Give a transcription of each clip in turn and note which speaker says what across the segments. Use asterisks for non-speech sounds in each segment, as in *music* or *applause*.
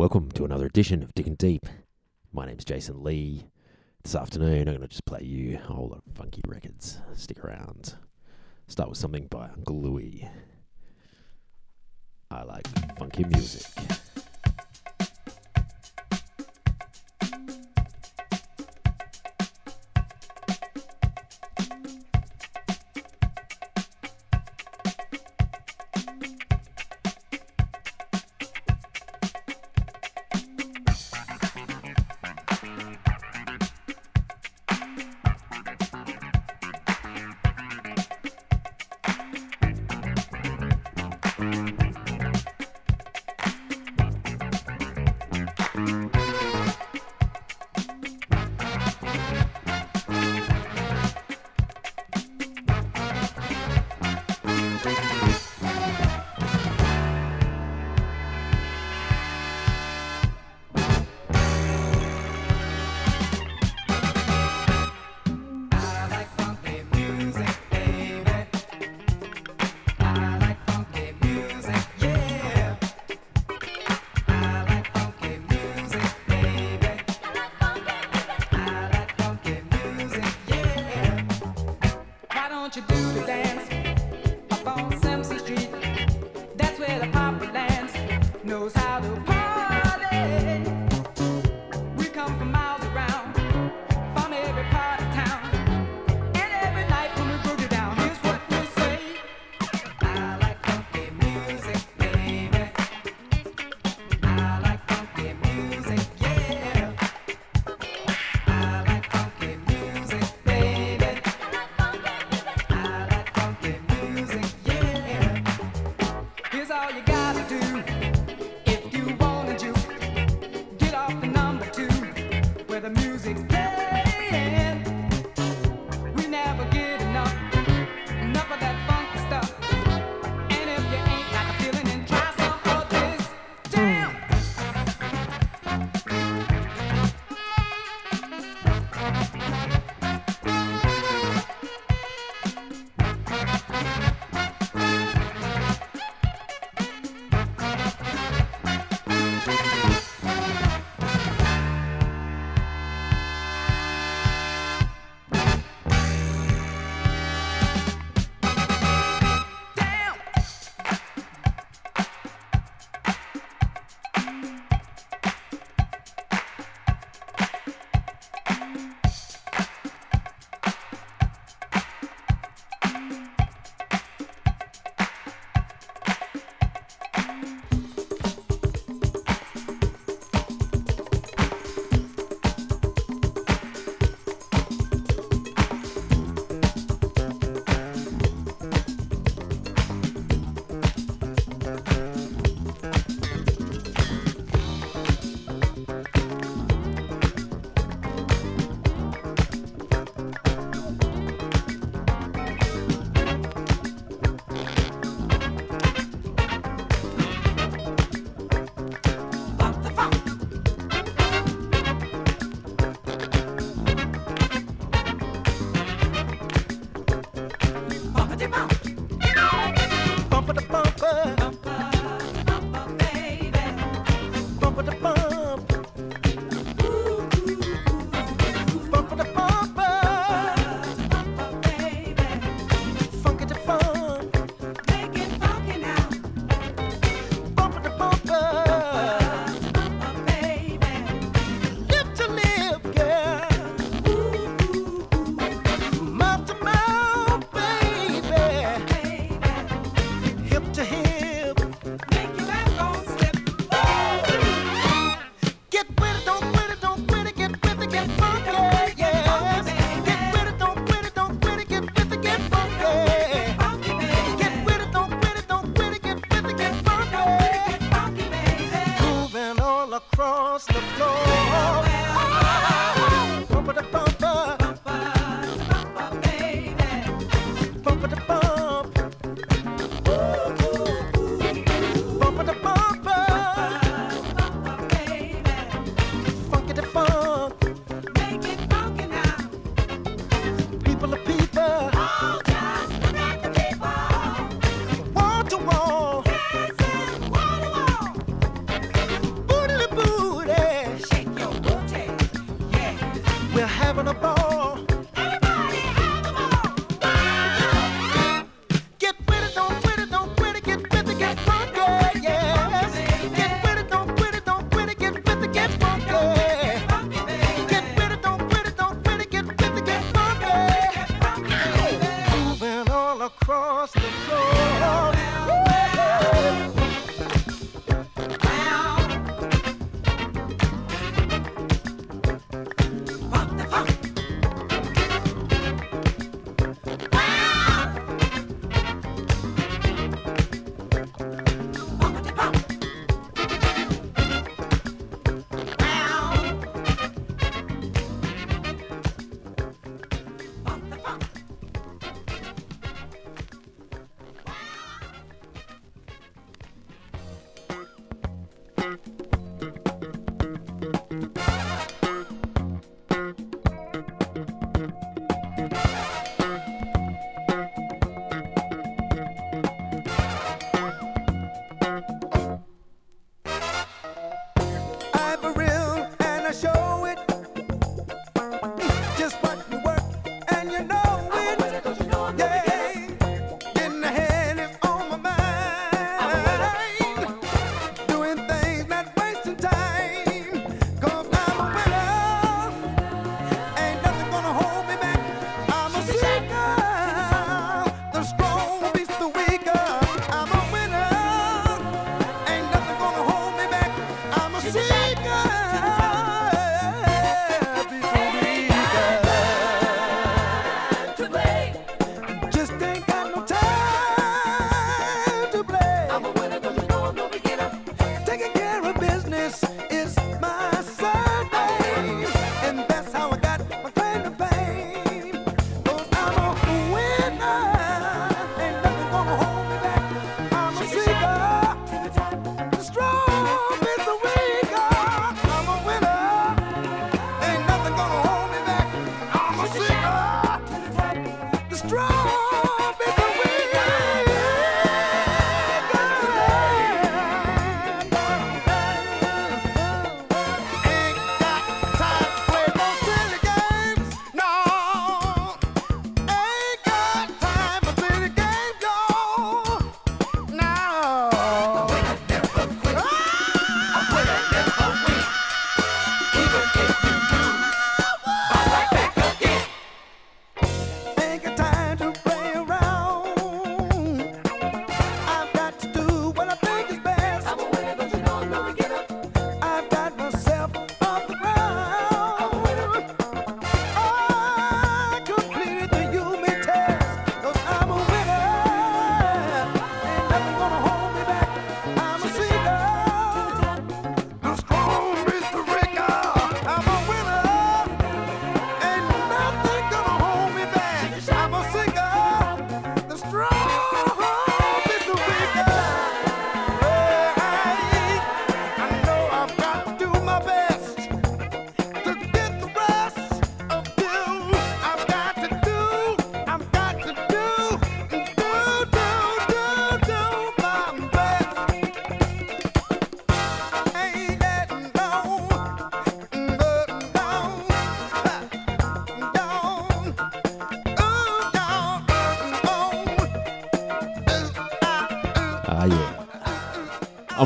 Speaker 1: Welcome to another edition of Digging Deep. My name's Jason Lee. This afternoon, I'm going to just play you a whole lot of funky records. Stick around. Start with something by Gluey. I like funky music.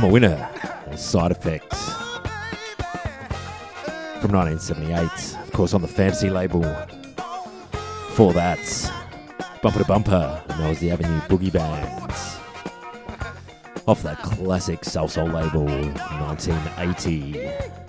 Speaker 2: I'm a Winner,
Speaker 3: Side Effects. From 1978, of course, on the Fantasy label. For that, Bumper to Bumper, and that was the Avenue Boogie Bands. Off that classic Salsoul label, 1980.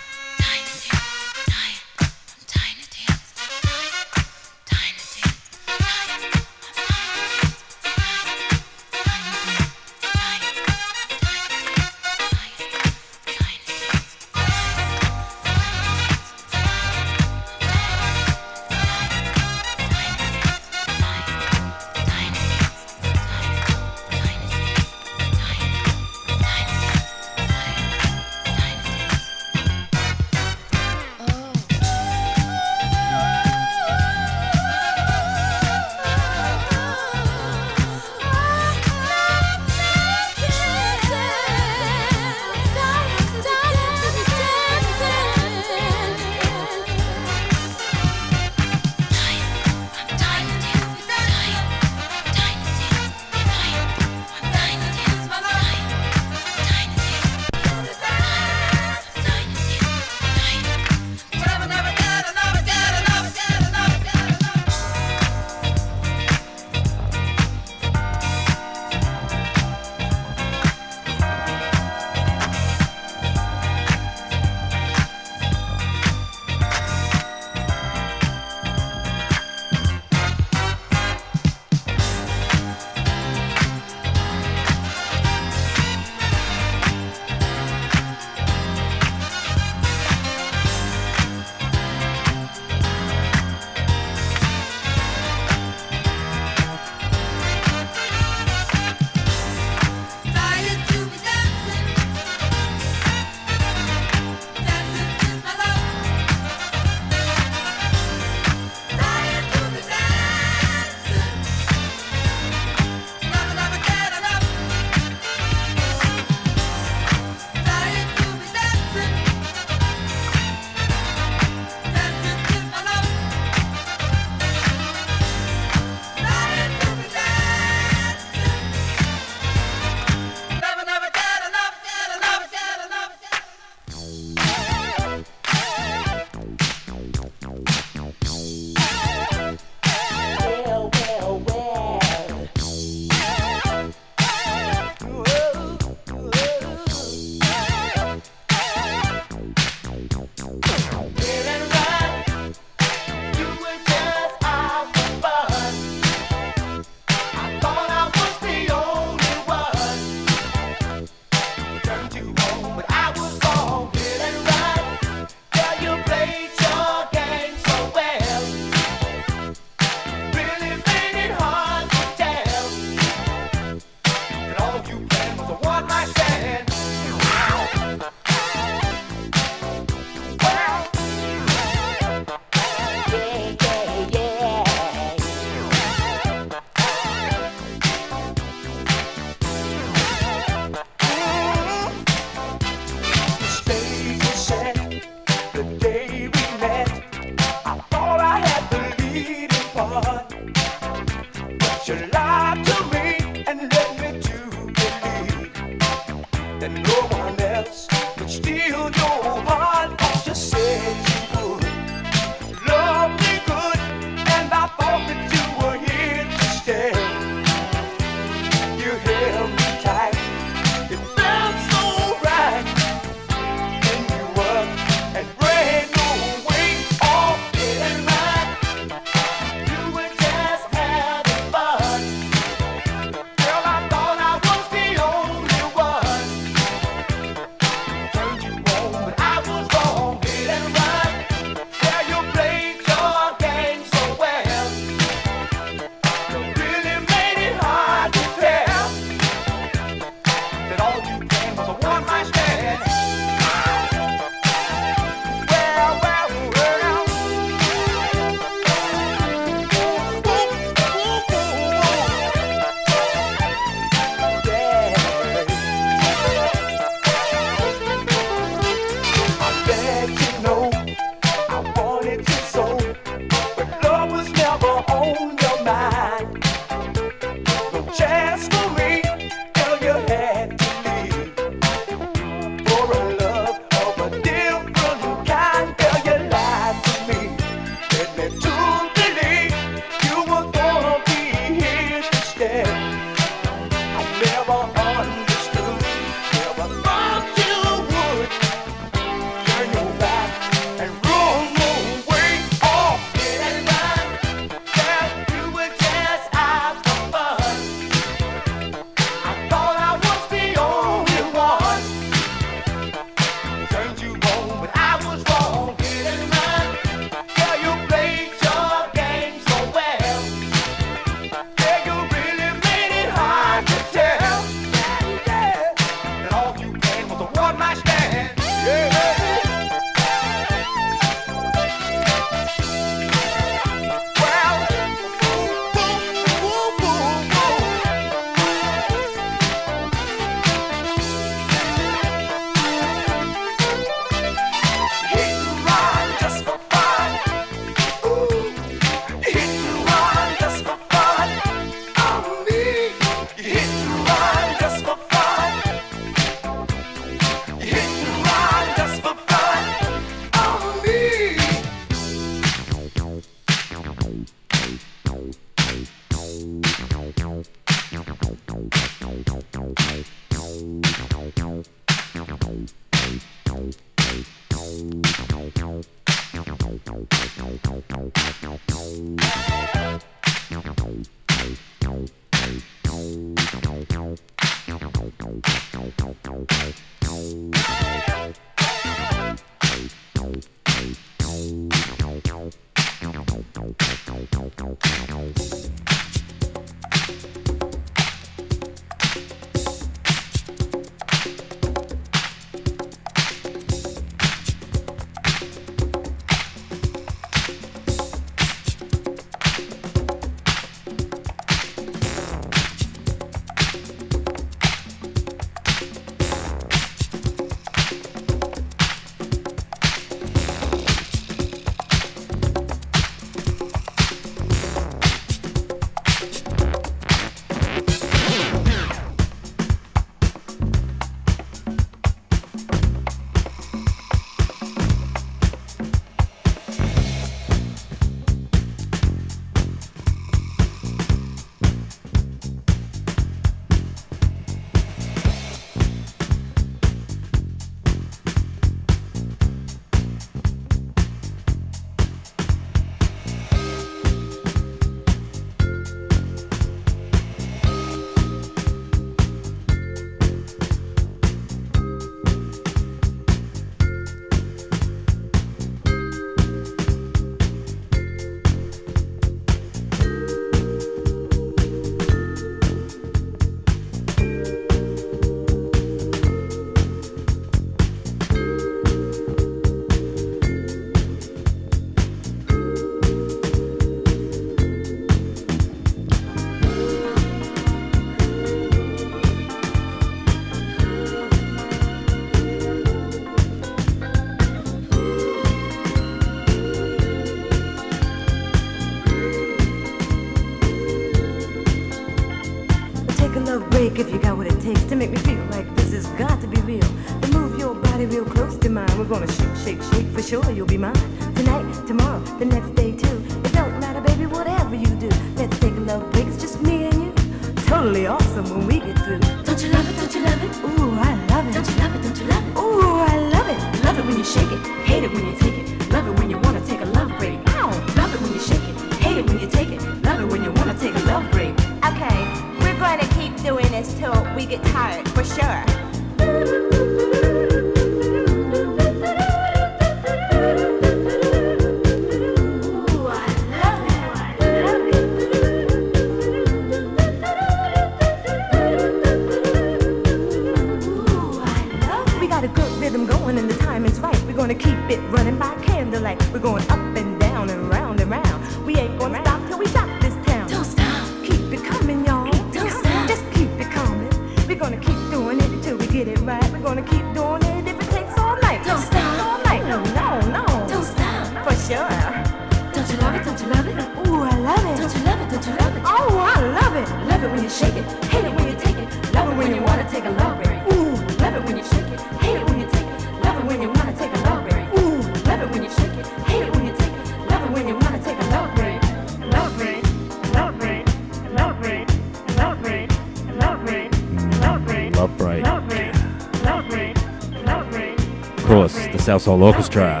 Speaker 4: Salsoul Orchestra.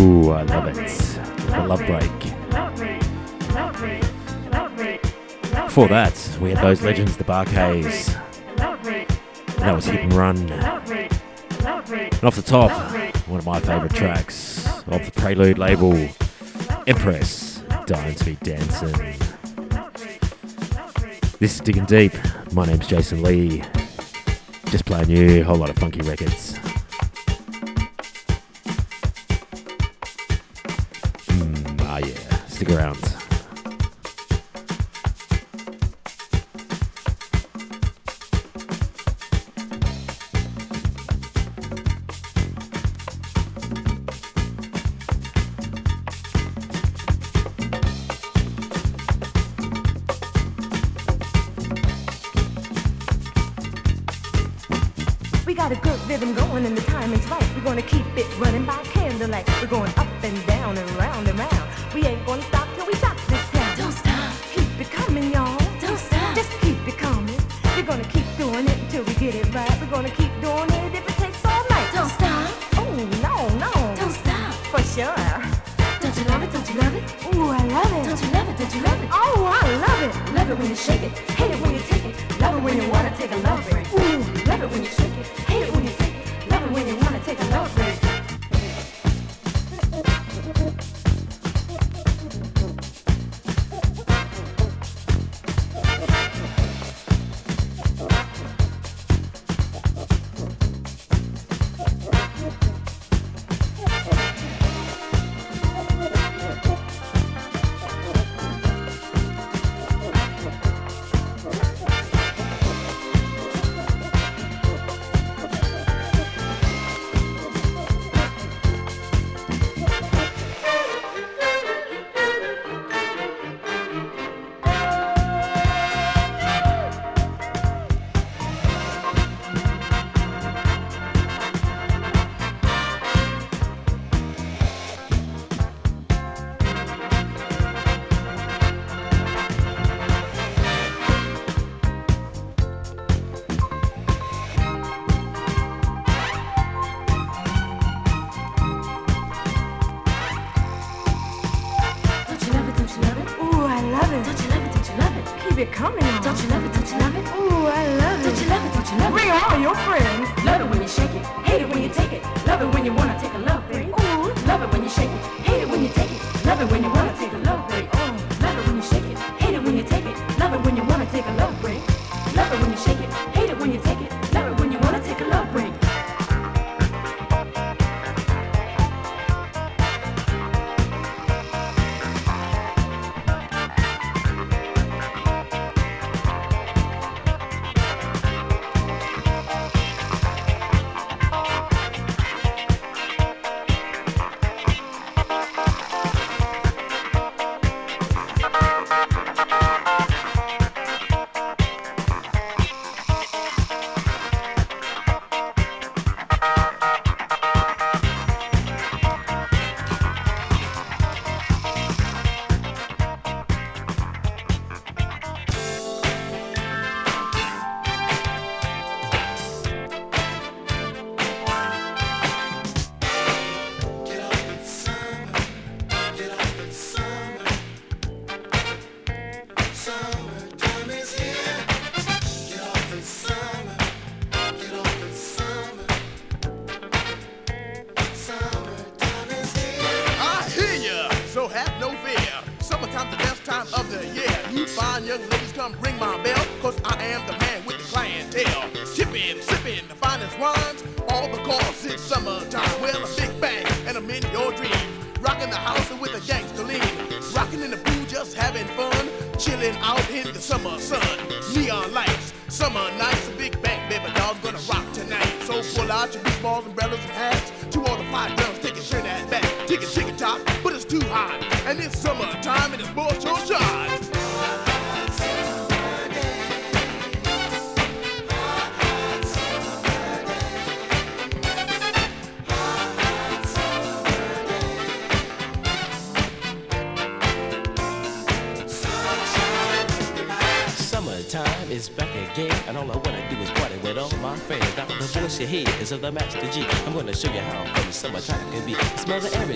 Speaker 4: Ooh, I love it. The love break. Before that, we had those legends, the Bar-Kays. That was Hit and Run. And off the top, one of my favourite tracks off the Prelude label, Empress, Dying to Be Dancing. This is Digging Deep. My name's Jason Lee. Just playing you a whole lot of funky records.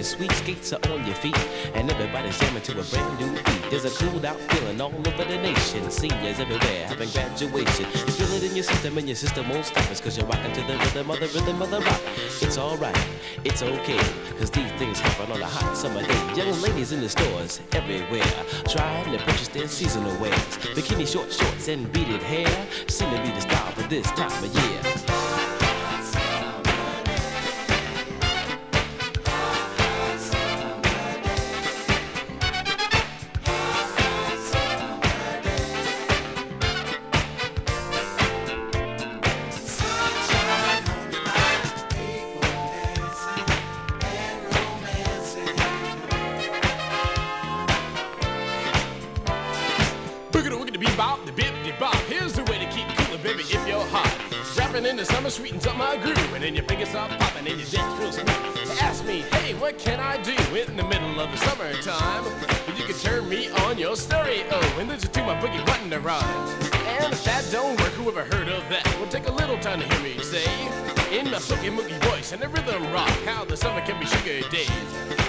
Speaker 5: The
Speaker 6: sweet, skates are on your feet, and everybody's jamming to a brand new beat. There's a cooled out feeling all over the nation. Seniors everywhere having graduation. You feel it in your system, and your system won't stop us, cause you're rocking to the rhythm of the rhythm of the rock. It's alright, it's okay, cause these things happen on a hot summer day. Young ladies in the stores everywhere, trying to purchase their seasonal wares. Bikini short shorts and beaded hair seem to be the style for this time of year.
Speaker 7: The summer, sweetens up my groove, and then your fingers start popping and your dance real smooth. Ask me, hey, what can I do in the middle of the summertime? You can turn me on your stereo oh, and listen to my boogie button to rhyme. And if that don't work, whoever heard of that? Well, take a little time to hear me say, in my silky moogie voice and the rhythm rock, how the summer can be sugar days.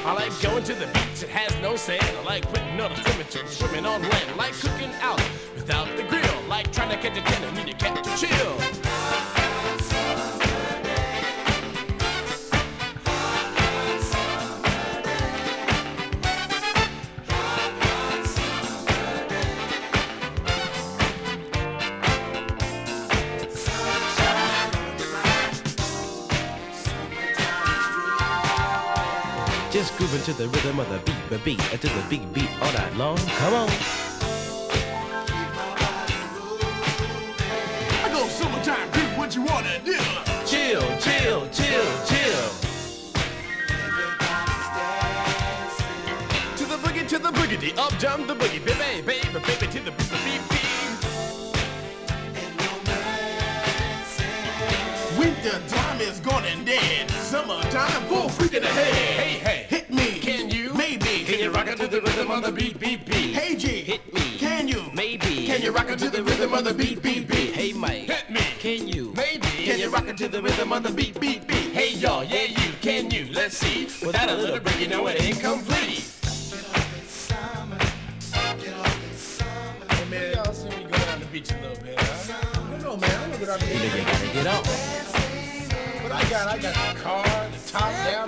Speaker 7: I like going to the beach, it has no sand. I like putting on a swimming suit, swimming on land. I like cooking out without the grill, like trying to catch a ten need to catch a chill.
Speaker 6: To the rhythm of the beat, the beat, to the big beat all night long. Come on.
Speaker 8: I go summertime, do what you wanna do.
Speaker 6: Chill, chill, chill, chill.
Speaker 7: To the boogie, to the boogity, up jump the boogie, baby, baby, baby, to the beat, the beat, beat.
Speaker 8: Winter time is gone and dead. Summertime, full freaking ahead.
Speaker 7: Hey, hey, rock it to the rhythm of the beat, beat, beat?
Speaker 8: Hey G.
Speaker 6: Hit me.
Speaker 8: Can you?
Speaker 6: Maybe.
Speaker 8: Can you rock it to the rhythm of the beat, beat, beat?
Speaker 6: Hey, Mike.
Speaker 7: Hit me.
Speaker 6: Can you?
Speaker 7: Maybe.
Speaker 8: Can you rock it to the rhythm of the beat, beat, beat?
Speaker 7: Hey y'all, yeah you, can you? Let's see. Without a little break, you know it ain't complete. Hey man, y'all see me go down the beach a little bit, huh? I don't know, man. I don't know what I
Speaker 6: You
Speaker 7: mean.
Speaker 6: know you gotta get up.
Speaker 7: But I got, I got the car, the top down,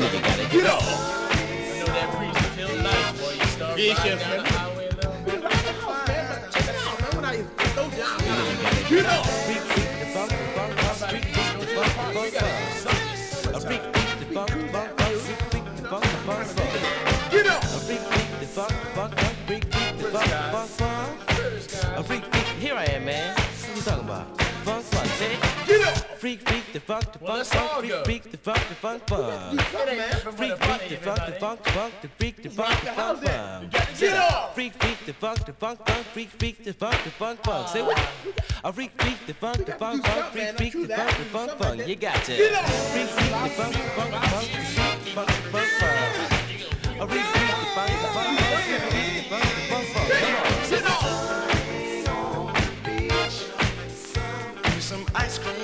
Speaker 6: You know you gotta
Speaker 8: Get
Speaker 6: get
Speaker 8: up.
Speaker 7: I know that will feel nice, boy. You start
Speaker 8: Yeah,
Speaker 7: riding down the highway bit.
Speaker 8: Check it out, man. When I go down,
Speaker 6: Get up. Freak, freak, the funk, the funk, the funk, freak, freak, the funk, the funk, funk. A freak, freak, the funk, the funk, funk, freak, freak, the funk, the funk, funk.
Speaker 8: get up.
Speaker 6: A freak, freak, the funk, the funk, funk, freak, freak, the funk, the funk, funk. A freak, freak, here I am, man. What you talking about? Funk, funk, it.
Speaker 8: Get up.
Speaker 6: Freak, freak, funk, the
Speaker 7: Well,
Speaker 6: funk,
Speaker 7: let's
Speaker 6: funk,
Speaker 7: all
Speaker 6: freak,
Speaker 7: go.
Speaker 6: freak, the funk, the funk, funk. Freak, freak, the funk, the funk, the funk, the freak, the funk, the funk, funk.
Speaker 8: Get up.
Speaker 6: Freak, freak, the funk, the funk, funk, freak, freak, the funk, the funk, funk. Say what? A freak, freak, the funk, the funk, funk, freak, freak, the funk, the funk, funk. You got to.
Speaker 8: Get up.
Speaker 6: Freak, freak, the funk, the funk, the funk, freak, freak, the funk, the funk, funk. A freak, freak, the funk, the funk, funk, freak, freak, the funk, the funk, funk. Come on.
Speaker 8: Get up.
Speaker 2: some ice cream.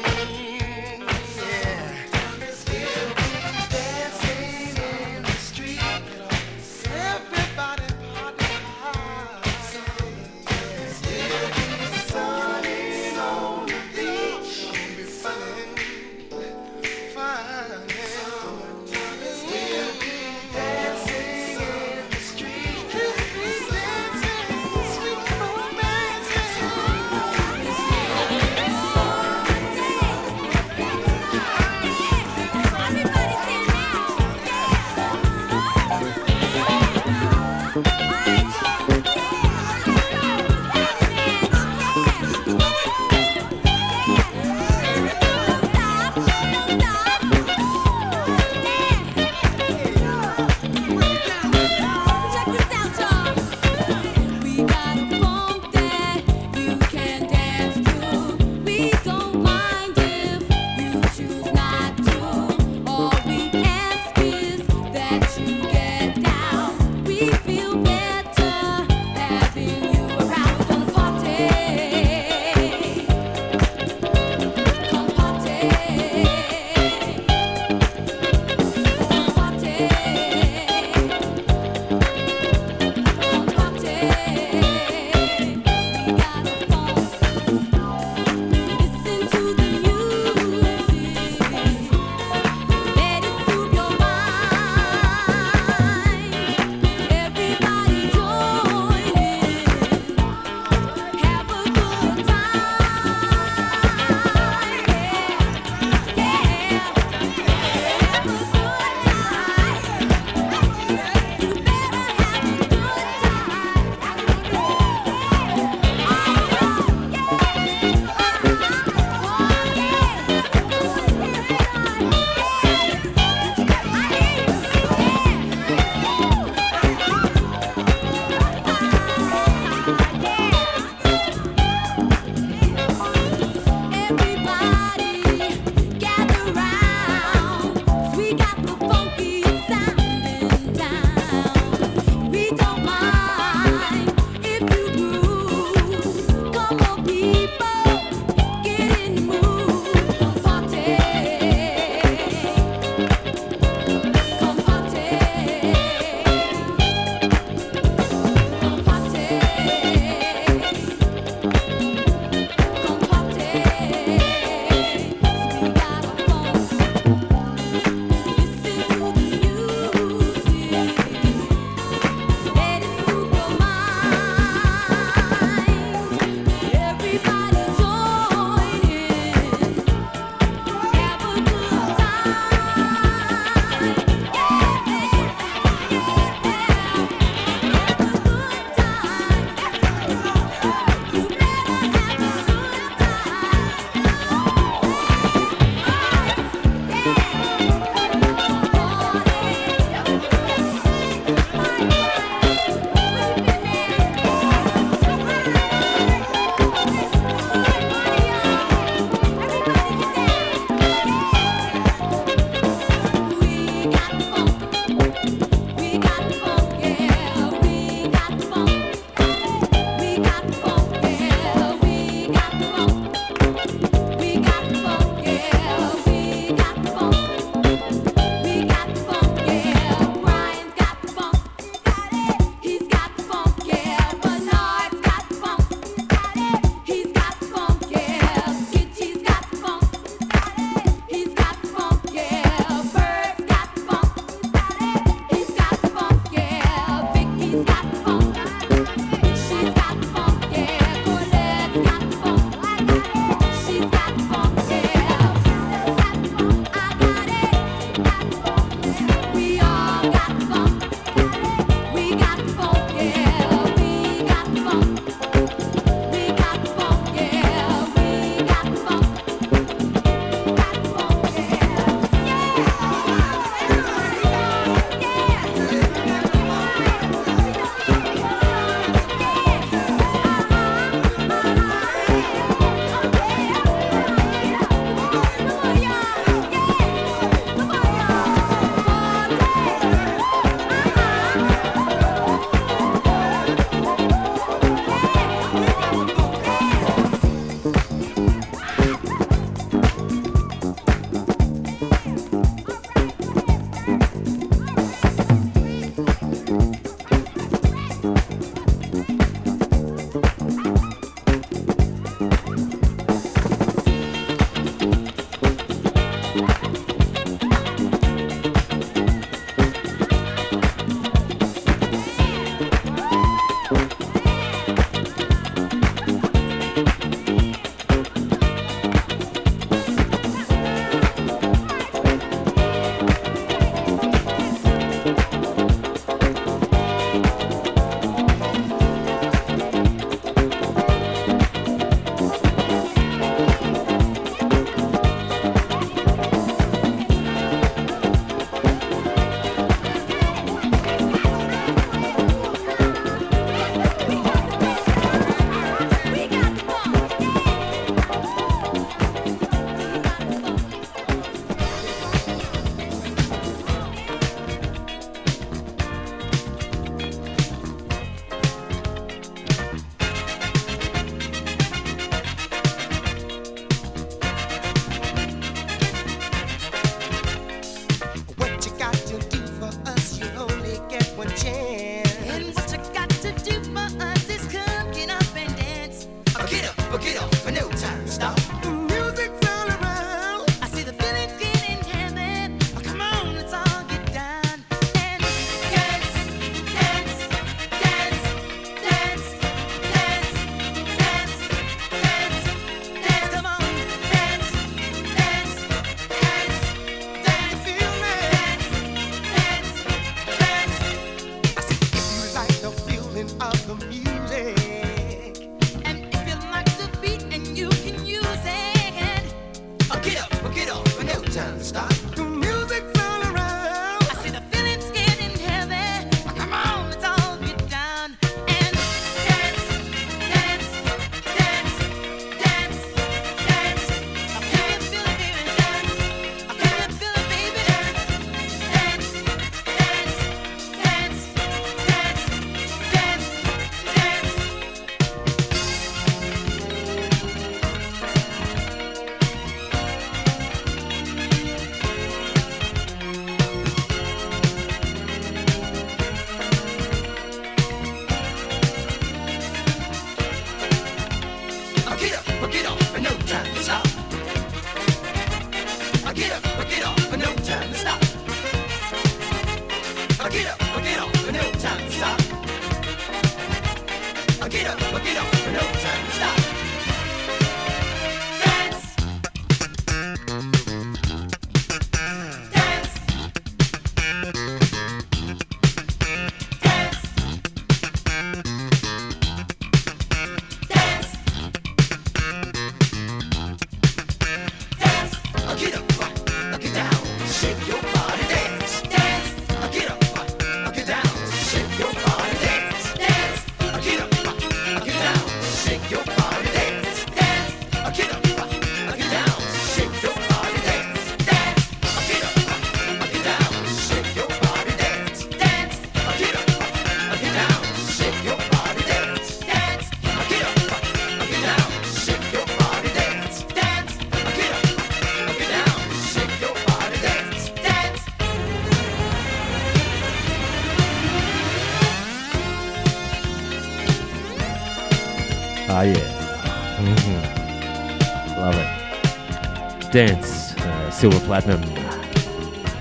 Speaker 9: Dance,
Speaker 2: uh,
Speaker 3: Silver Platinum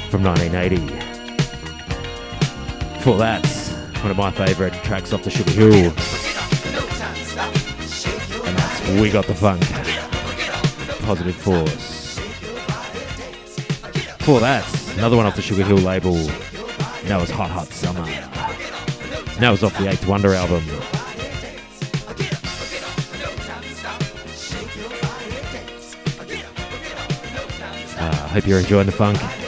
Speaker 3: from 1980. For that, one of my favourite tracks off the Sugar Hill. And that's We Got the Funk. Positive Force. For that, another one off the Sugar Hill label. Now it's Hot Hot Summer. Now it's off the Eighth Wonder album. Hope you're enjoying the funk.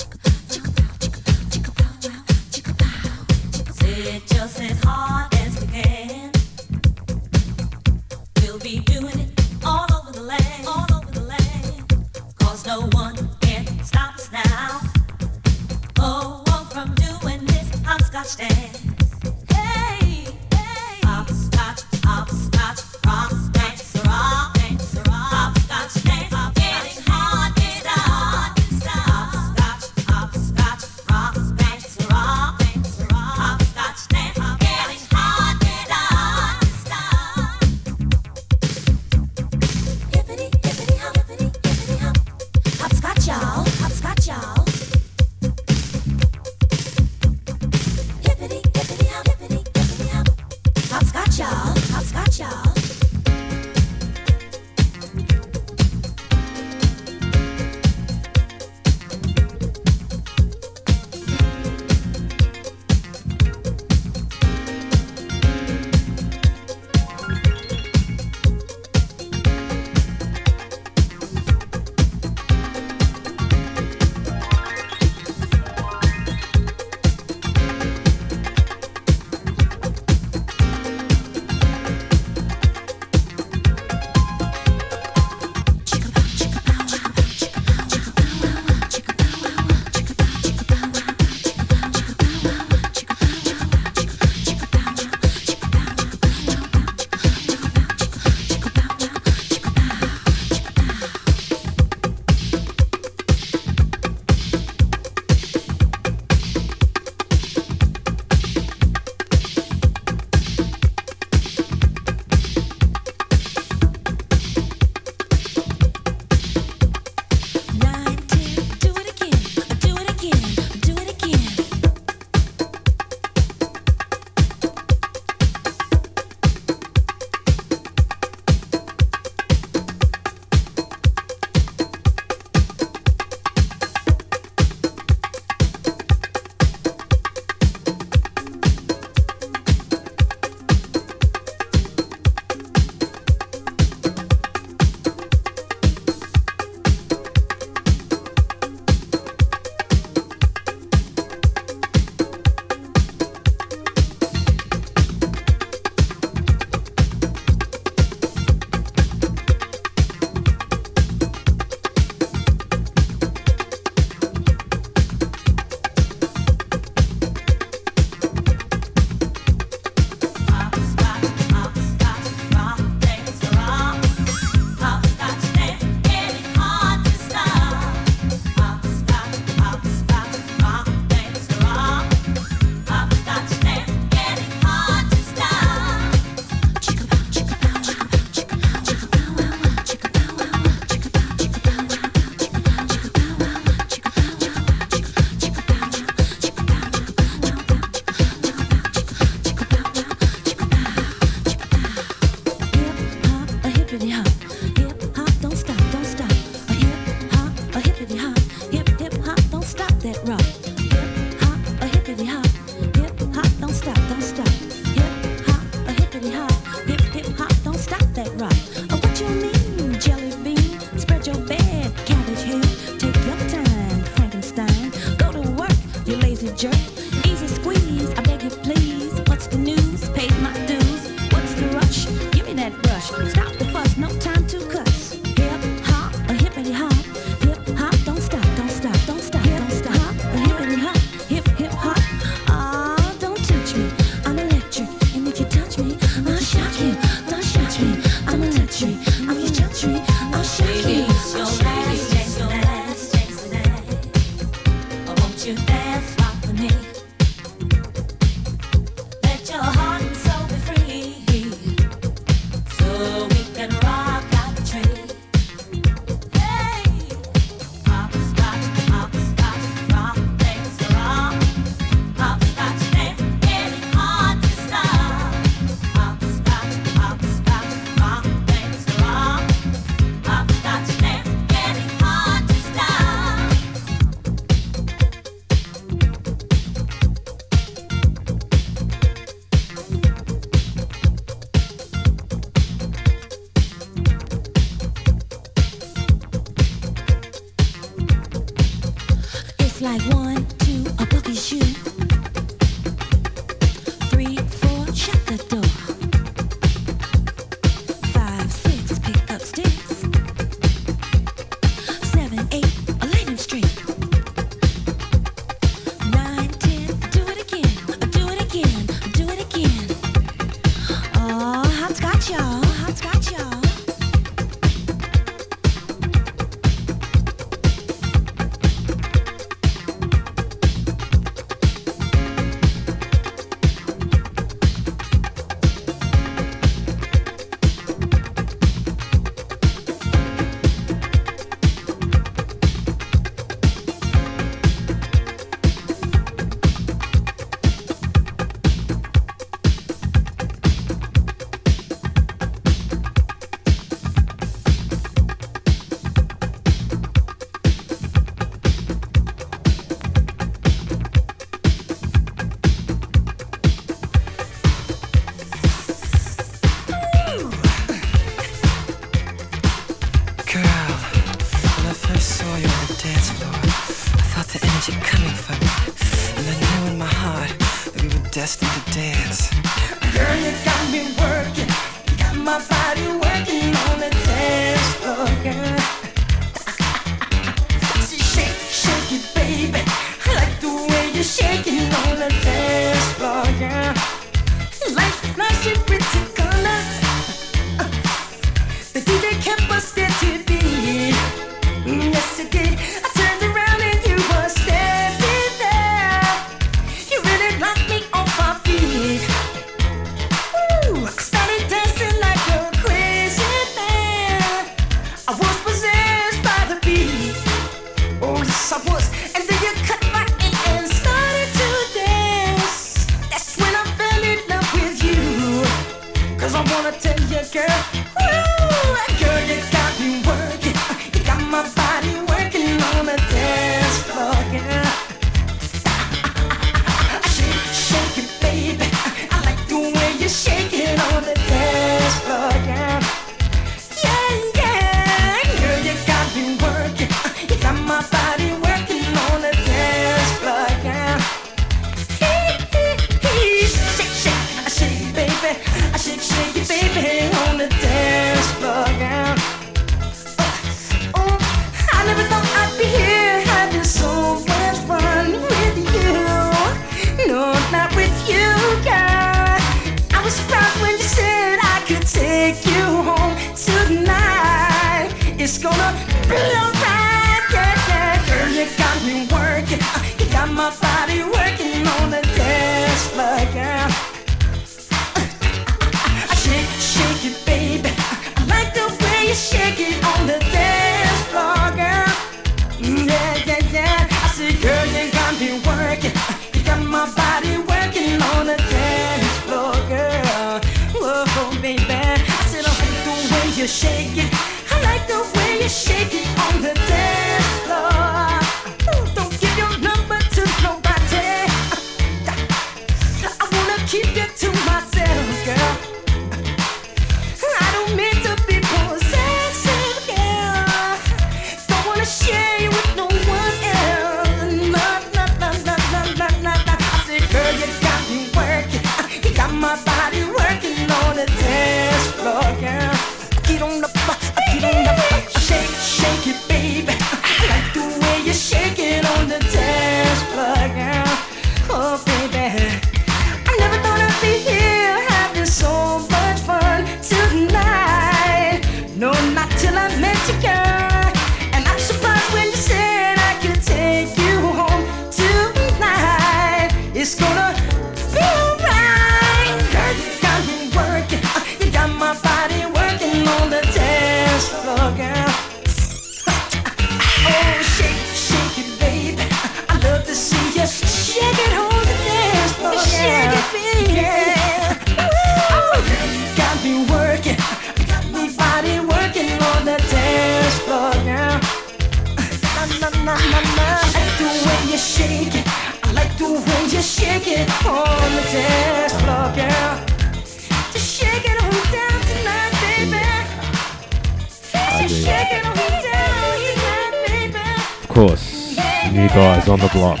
Speaker 2: Of
Speaker 10: course, you guys on the block,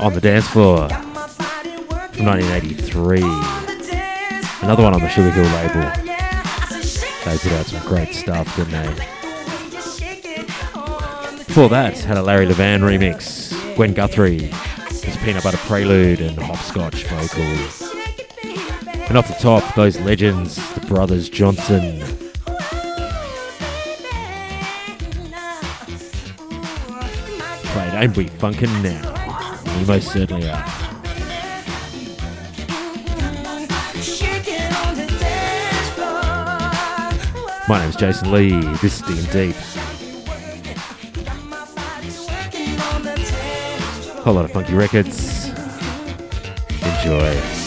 Speaker 10: on the dance floor from 1983. Another one on the Sugar Hill label. They put out some great stuff, didn't they? Before that, had a Larry Levan remix, Gwen Guthrie. Peanut Butter Prelude and Hopscotch vocals. And off the top, those legends, the brothers Johnson. Played Ain't We Funkin' Now? We most certainly are. My name's Jason Lee. This is Diggin' Deep. a lot of funky records. Enjoy.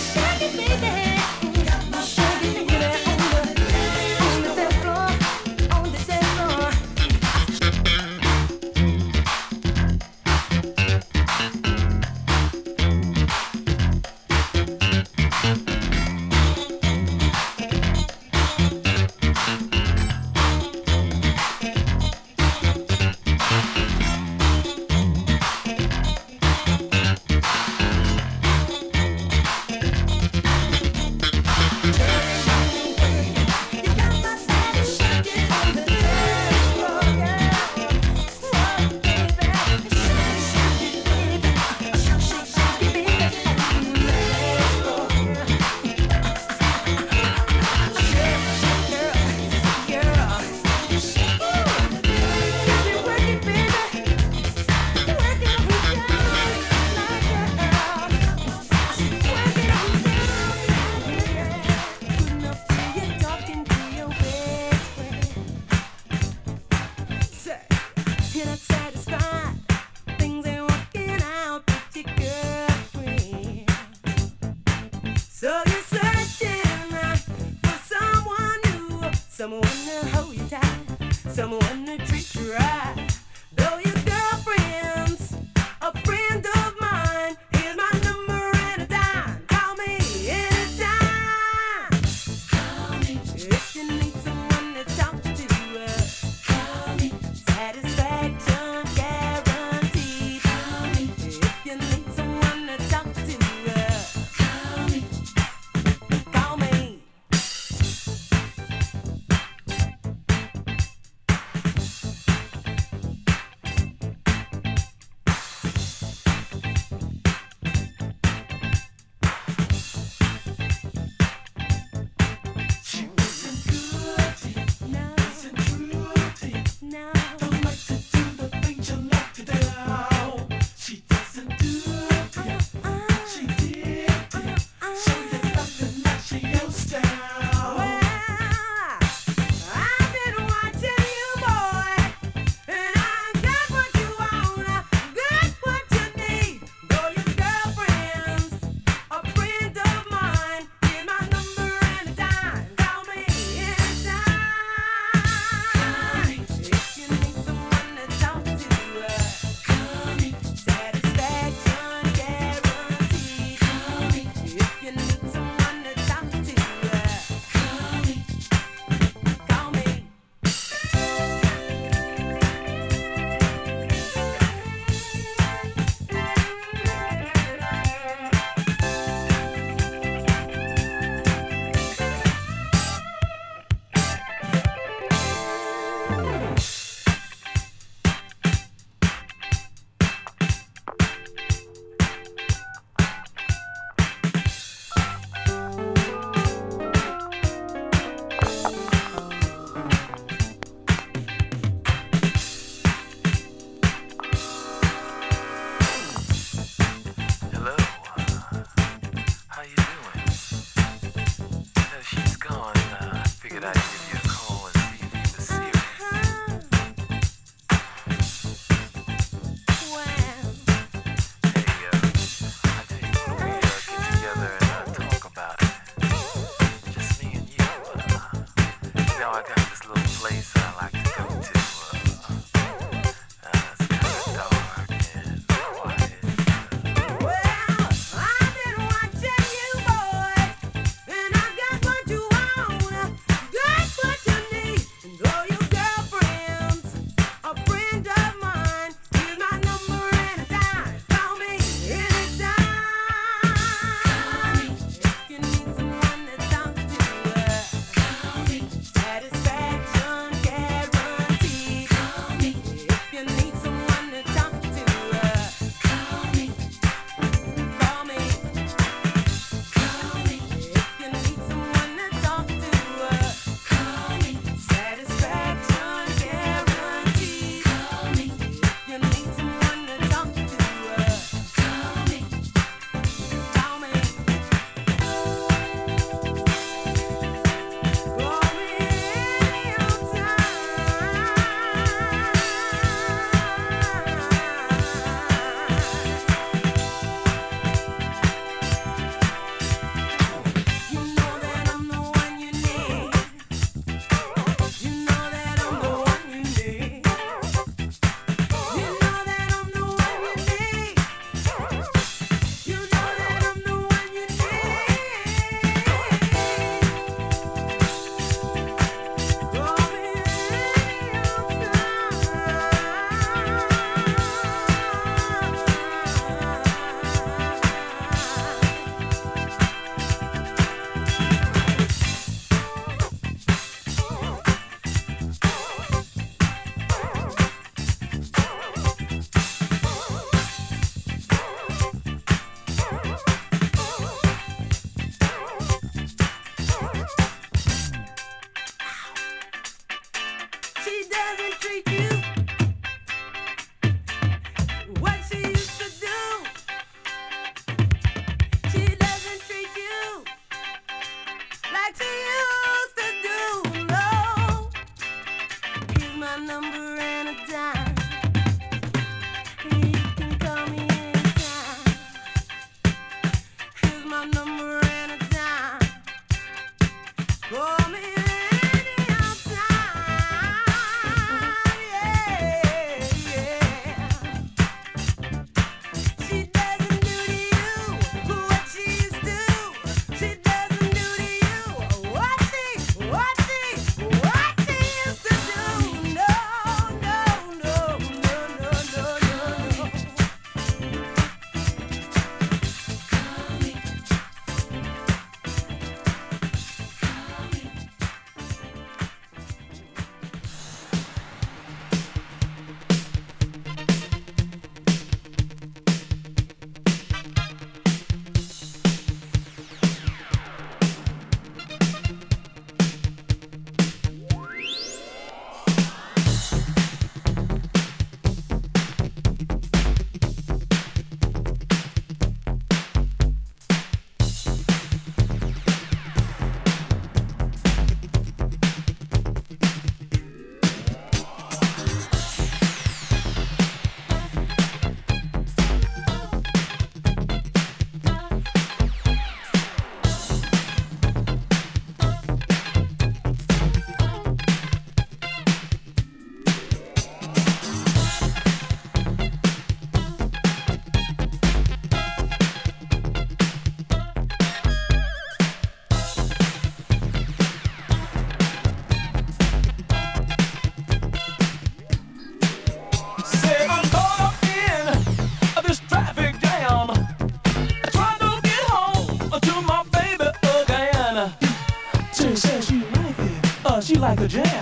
Speaker 11: Like the jam,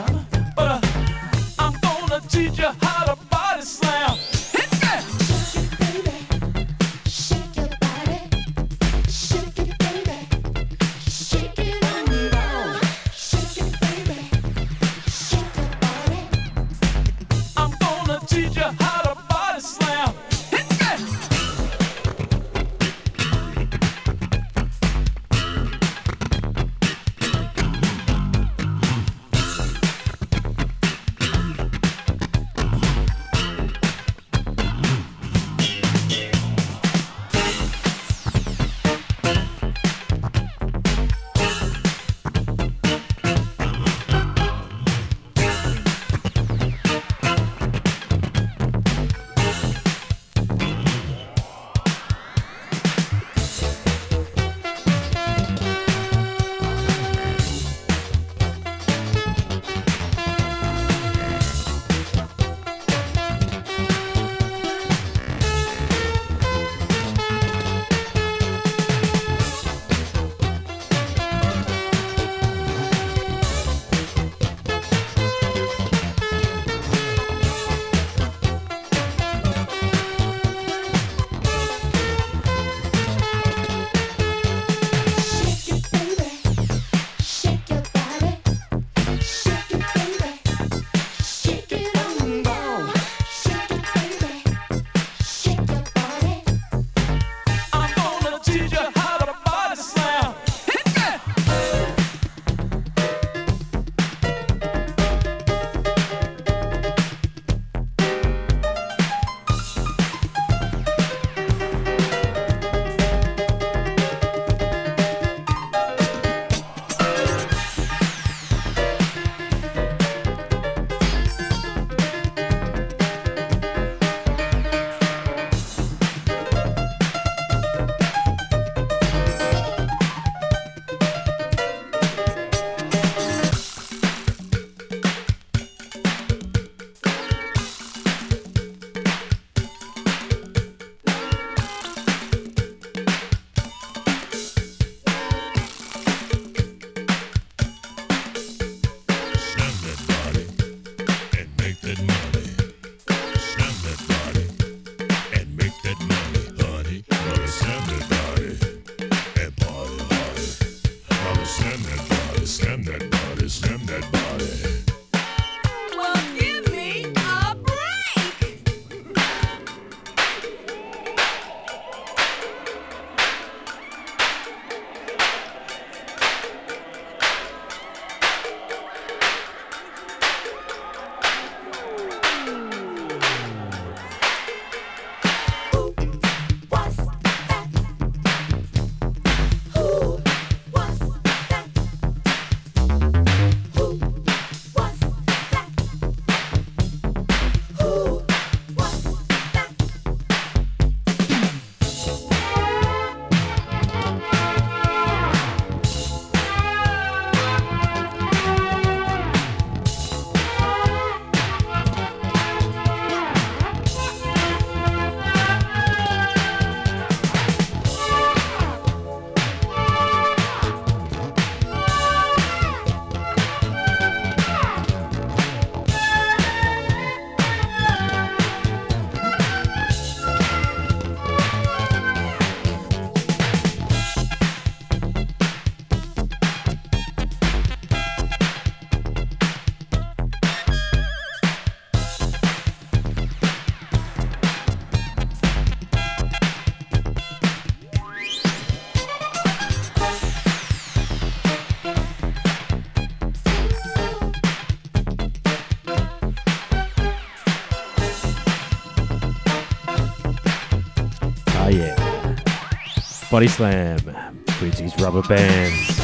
Speaker 11: Body Slam,
Speaker 12: Bootsy's Rubber Bands.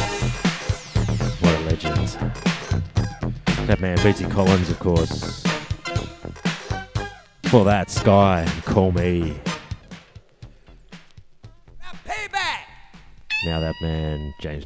Speaker 12: What a legend. That man, Bootsy Collins, of course. For that, Skyy, Call Me. Now that man, James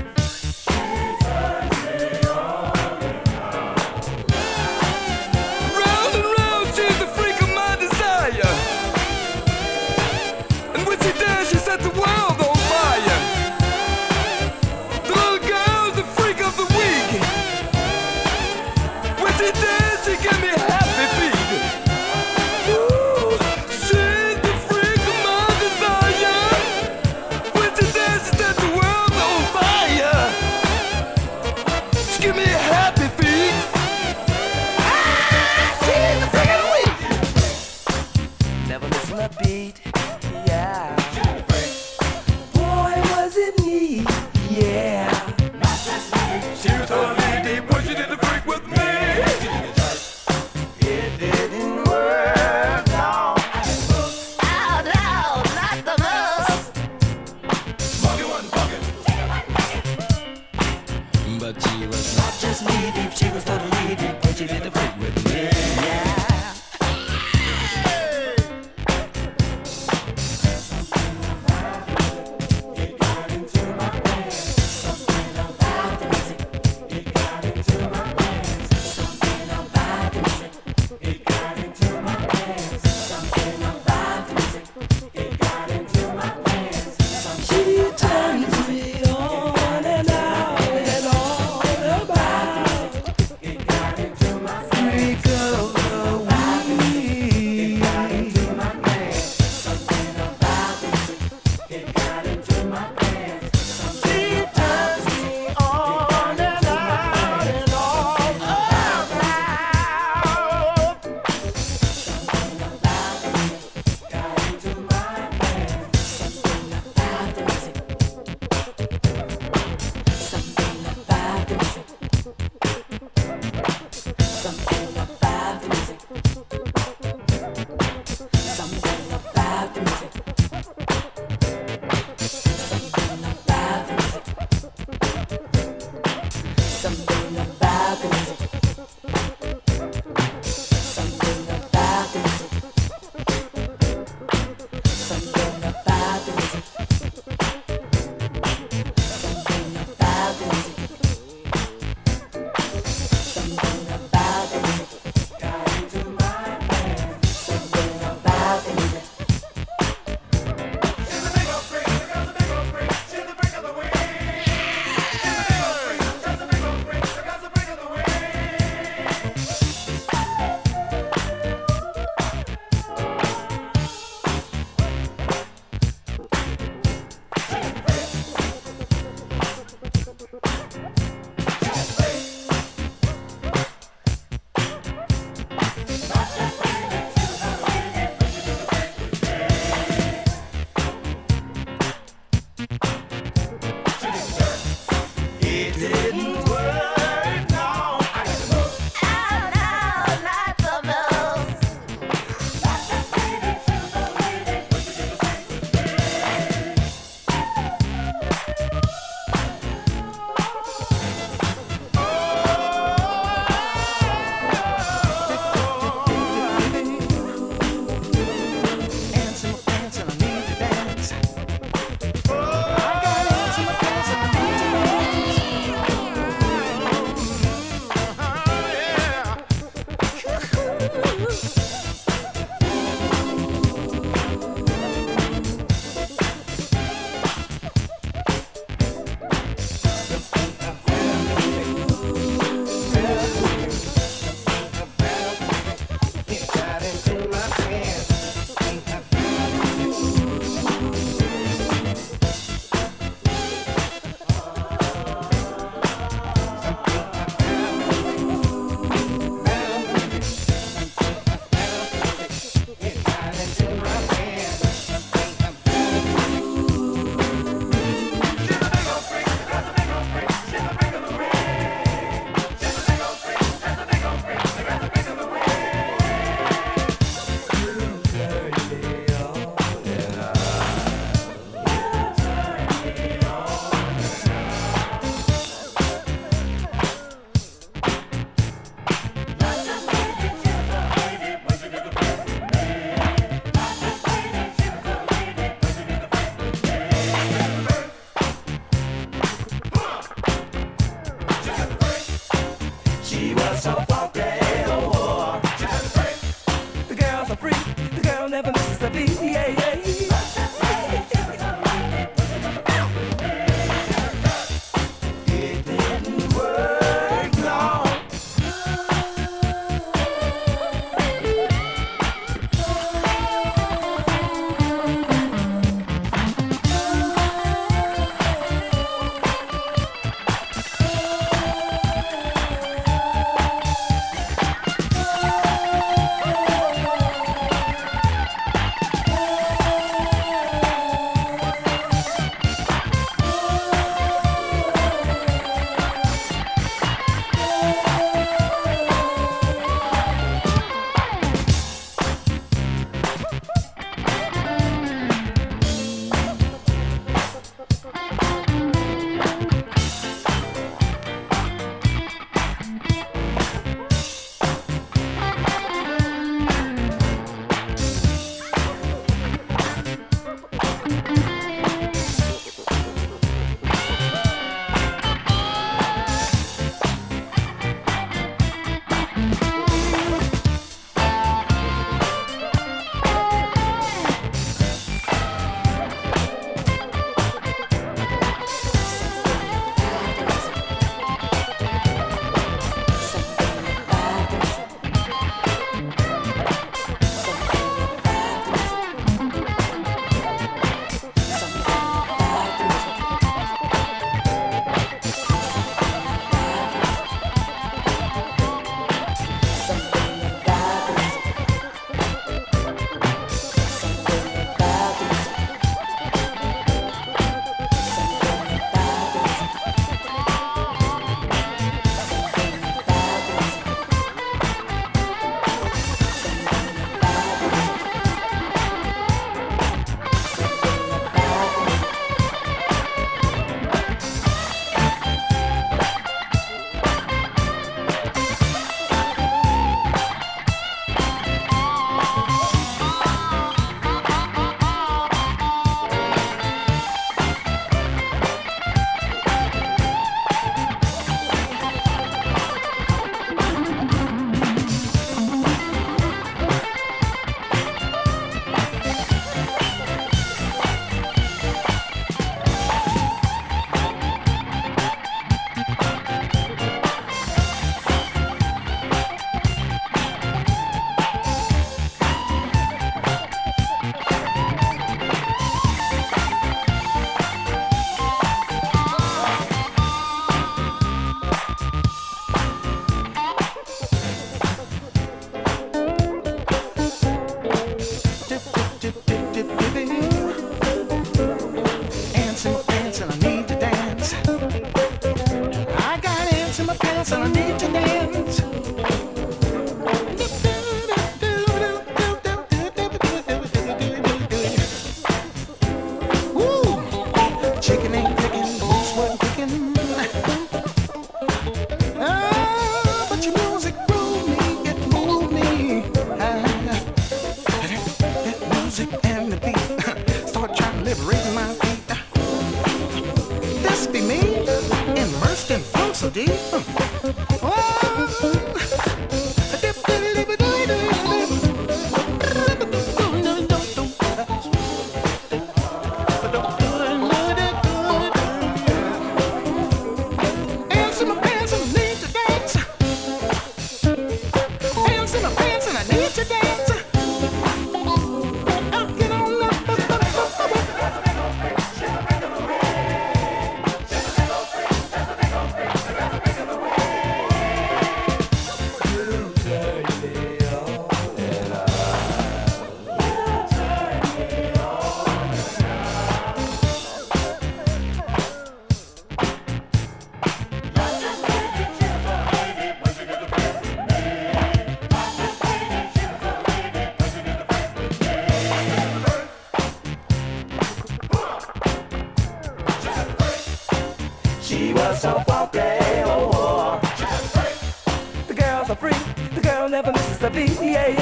Speaker 10: beat, yeah, yeah.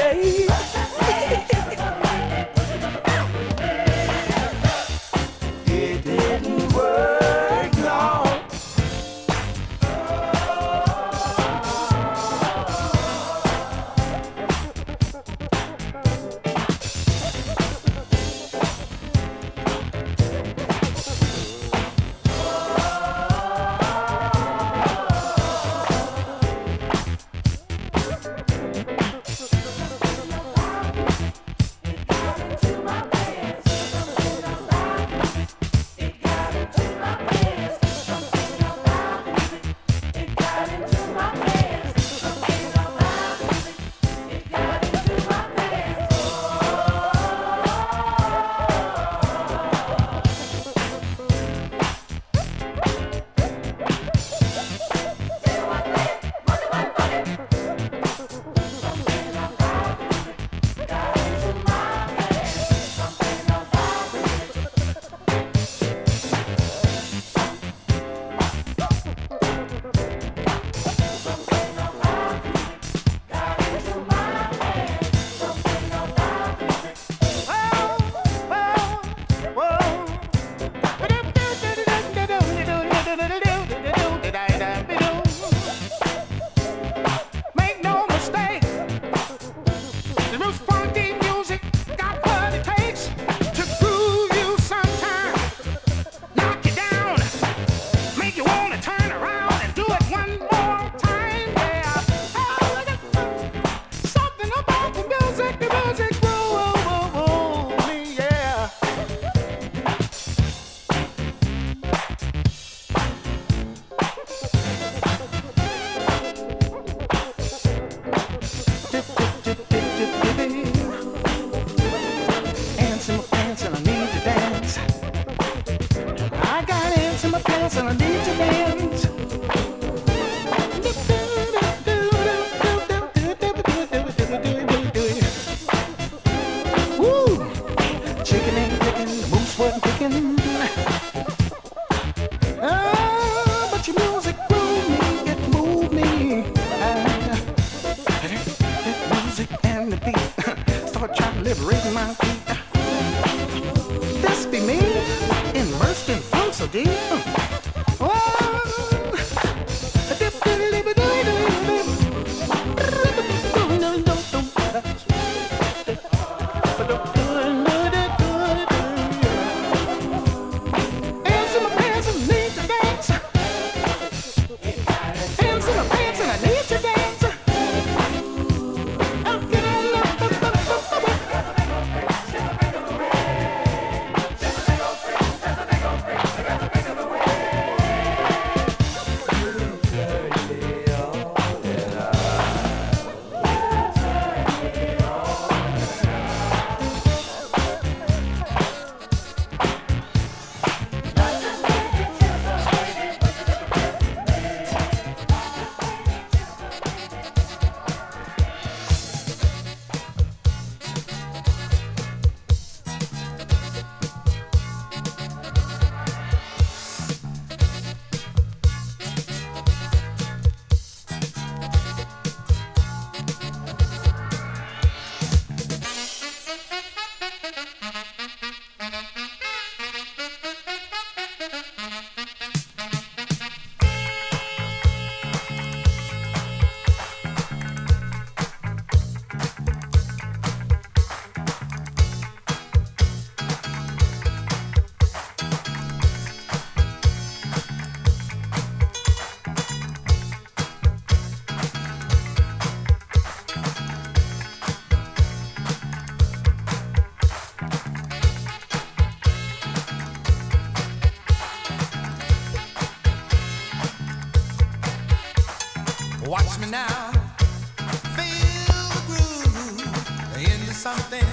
Speaker 10: Something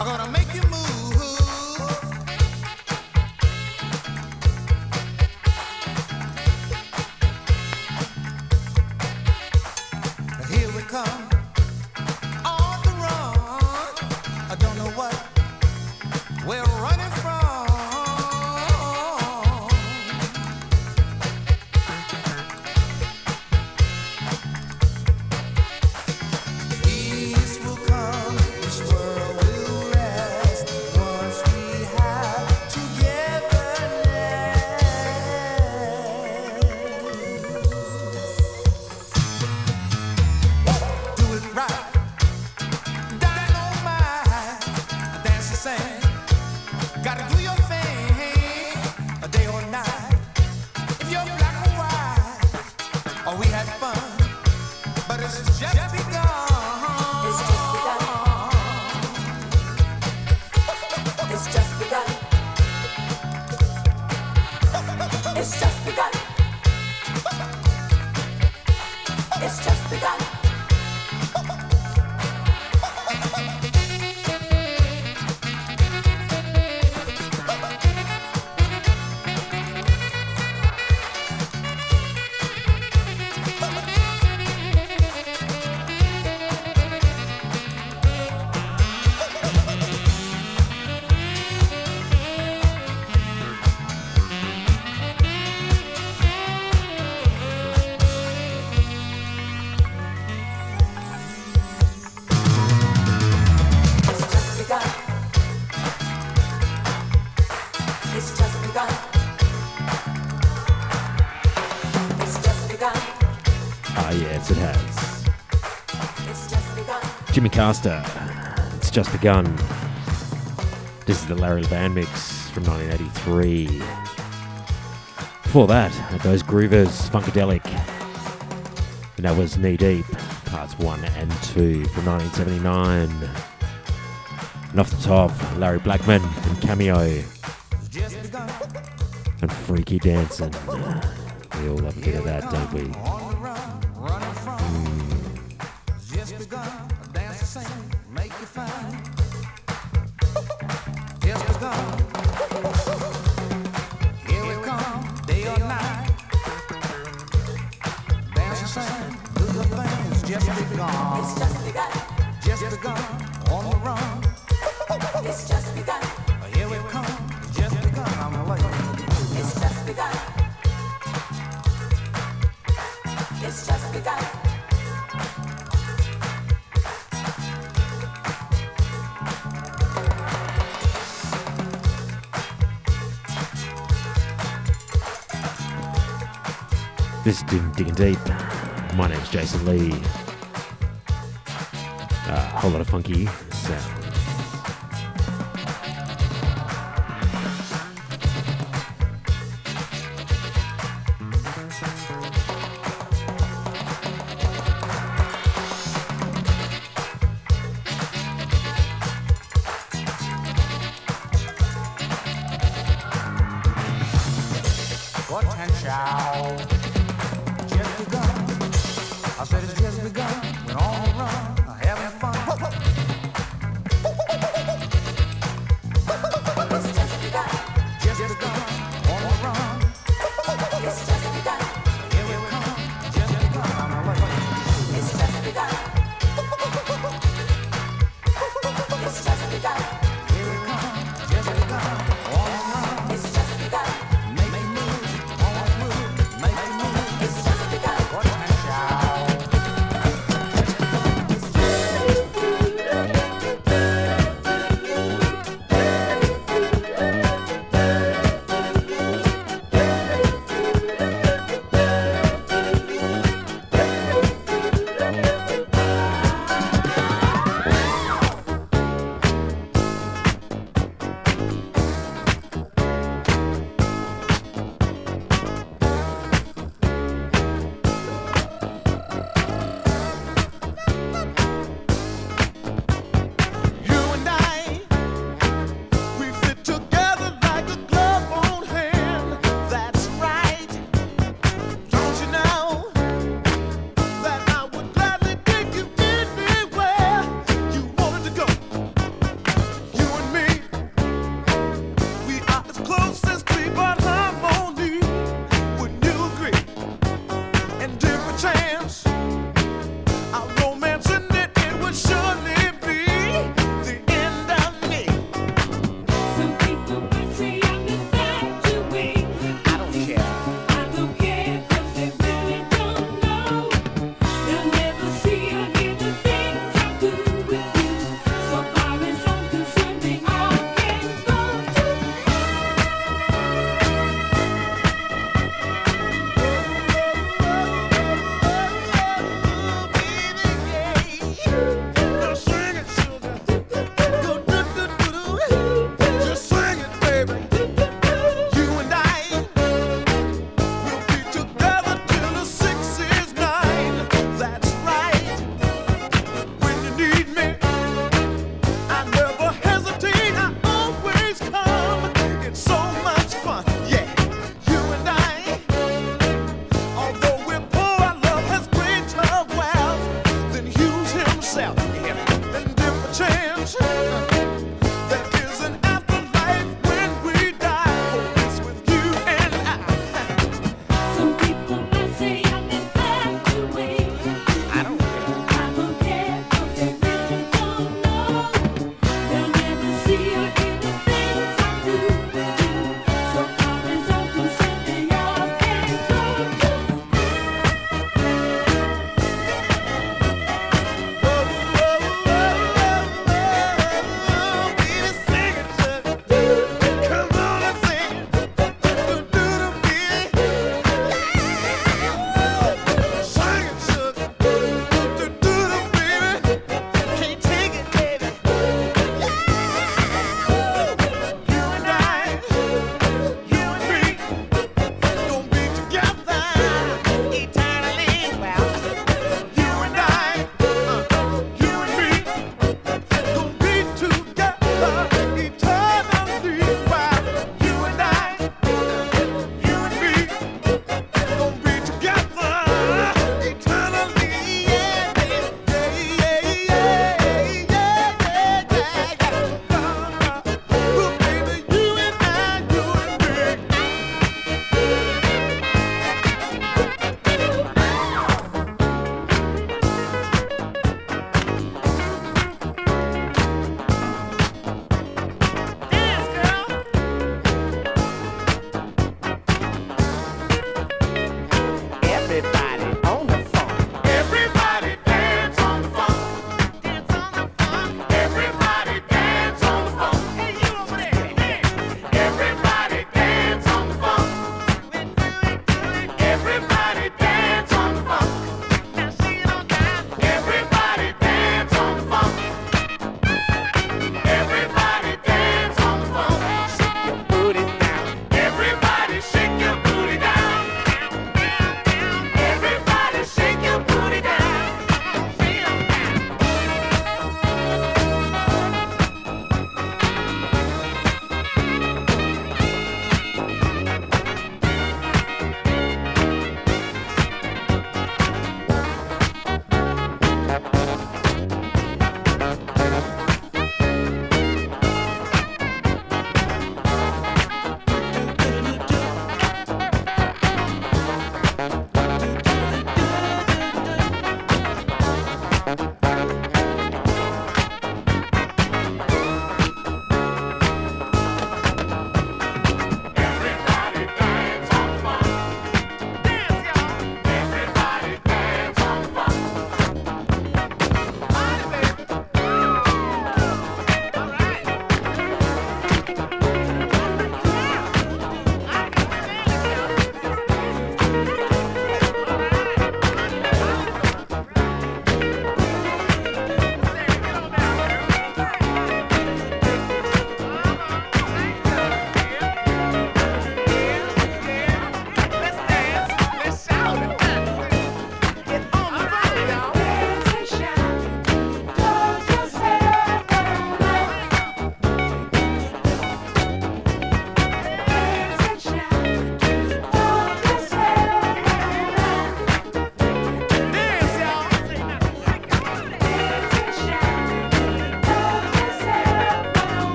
Speaker 2: I'm gonna make you move. disaster. It's just begun.
Speaker 3: This is the Larry Levan mix from 1983. Before that, those groovers, Funkadelic, and that was Knee Deep, parts one and two from 1979. And off the top, Larry Blackmon and Cameo, and Freaky Dancing. We all love a bit of that, don't we? deep. My name's Jason Lee. Uh, a whole lot of funky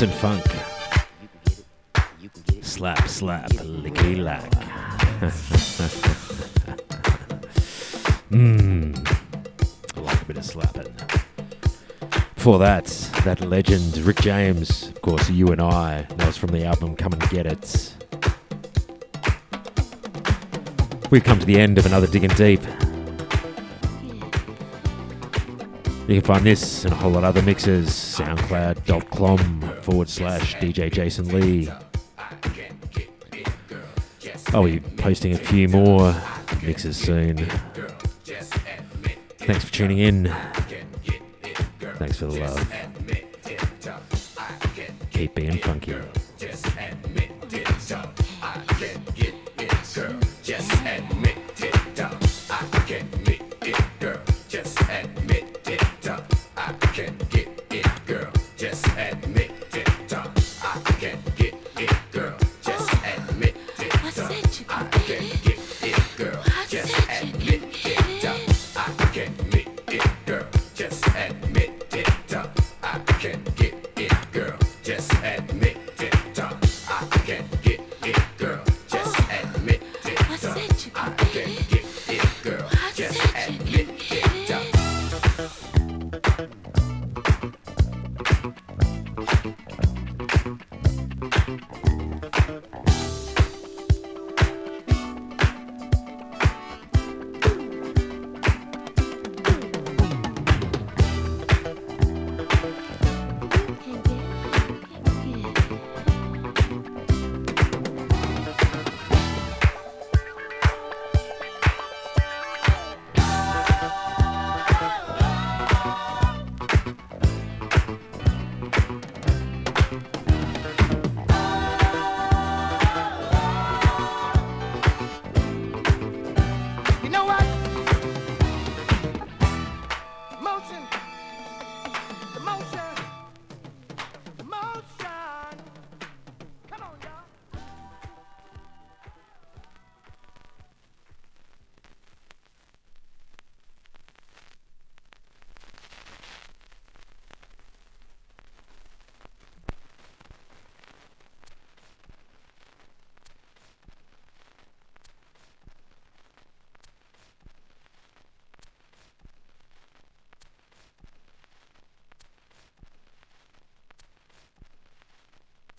Speaker 3: Instant funk. Slap, slap, lickety lack. Mmm. *laughs* I like a bit of slapping. Before that, that legend, Rick James, of course, You and I. That was from the album Come and Get It. We've come to the end of another Diggin' Deep. You can find this and a whole lot of other mixes, soundcloud.com forward slash DJ Jason Lee. I'll be posting a few more mixes soon. Thanks for tuning in. Thanks for the love. Keep being funky.